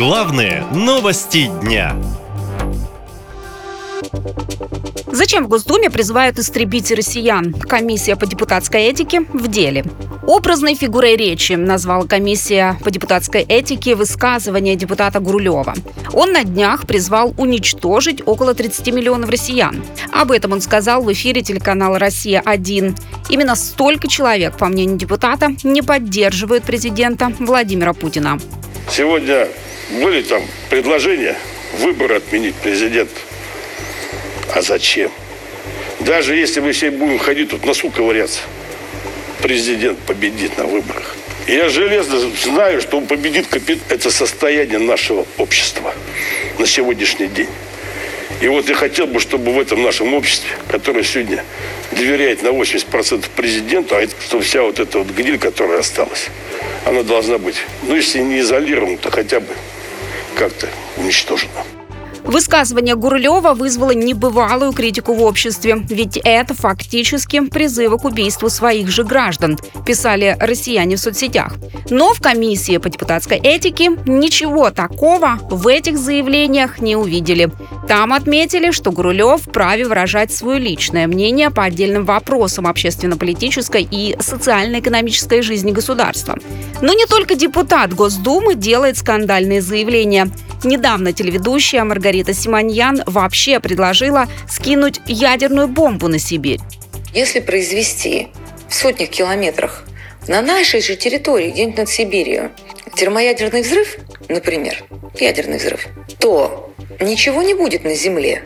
Главные новости дня. Зачем в Госдуме призывают истребить россиян? Комиссия по депутатской этике в деле. Образной фигурой речи назвала комиссия по депутатской этике высказывание депутата Гурулева. Он на днях призвал уничтожить около 30 миллионов россиян. Об этом он сказал в эфире телеканала «Россия-1». Именно столько человек, по мнению депутата, не поддерживают президента Владимира Путина. Сегодня были там предложения выборы отменить президента. А зачем? Даже если мы все будем ходить тут носу ковыряться, президент победит на выборах. Я железно знаю, что он победит это состояние нашего общества на сегодняшний день. И вот я хотел бы, чтобы в этом нашем обществе, которое сегодня доверяет на 80% президенту, а это, чтобы вся вот эта вот гниль, которая осталась, она должна быть, ну если не изолирована, то хотя бы как-то уничтожена. Высказывание Гурлева вызвало небывалую критику в обществе, ведь это фактически призывы к убийству своих же граждан, писали россияне в соцсетях. Но в комиссии по депутатской этике ничего такого в этих заявлениях не увидели. Там отметили, что Гурулев вправе выражать свое личное мнение по отдельным вопросам общественно-политической и социально-экономической жизни государства. Но не только депутат Госдумы делает скандальные заявления – Недавно телеведущая Маргарита Симоньян вообще предложила скинуть ядерную бомбу на Сибирь. Если произвести в сотнях километрах на нашей же территории, где-нибудь над Сибирью, термоядерный взрыв, например, ядерный взрыв, то ничего не будет на Земле.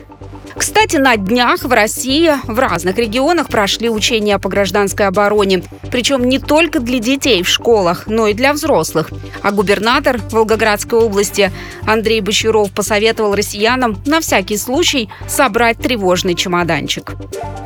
Кстати, на днях в России в разных регионах прошли учения по гражданской обороне. Причем не только для детей в школах, но и для взрослых. А губернатор Волгоградской области Андрей Бочаров посоветовал россиянам на всякий случай собрать тревожный чемоданчик.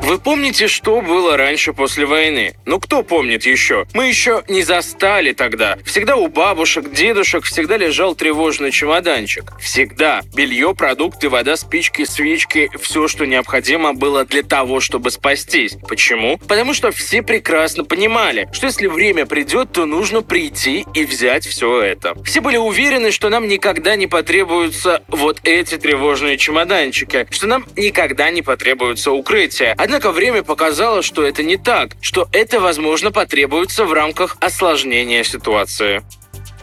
Вы помните, что было раньше после войны? Ну, кто помнит еще? Мы еще не застали тогда. Всегда у бабушек, дедушек всегда лежал тревожный чемоданчик. Всегда. Белье, продукты, вода, спички, свечки, все, что необходимо было для того, чтобы спастись. Почему? Потому что все прекрасно понимали, что если время придет, то нужно прийти и взять все это. Все были уверены, что нам никогда не потребуются вот эти тревожные чемоданчики, что нам никогда не потребуется укрытие. Однако время показало, что это не так, что это, возможно, потребуется в рамках осложнения ситуации.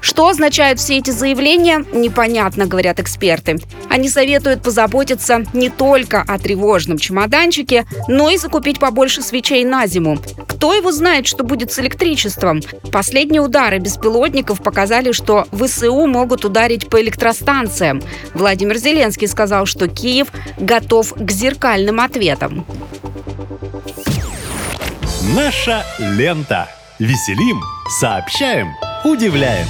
Что означают все эти заявления, непонятно, говорят эксперты. Они советуют позаботиться не только о тревожном чемоданчике, но и закупить побольше свечей на зиму. Кто его знает, что будет с электричеством? Последние удары беспилотников показали, что ВСУ могут ударить по электростанциям. Владимир Зеленский сказал, что Киев готов к зеркальным ответам. Наша лента. Веселим, сообщаем, удивляем.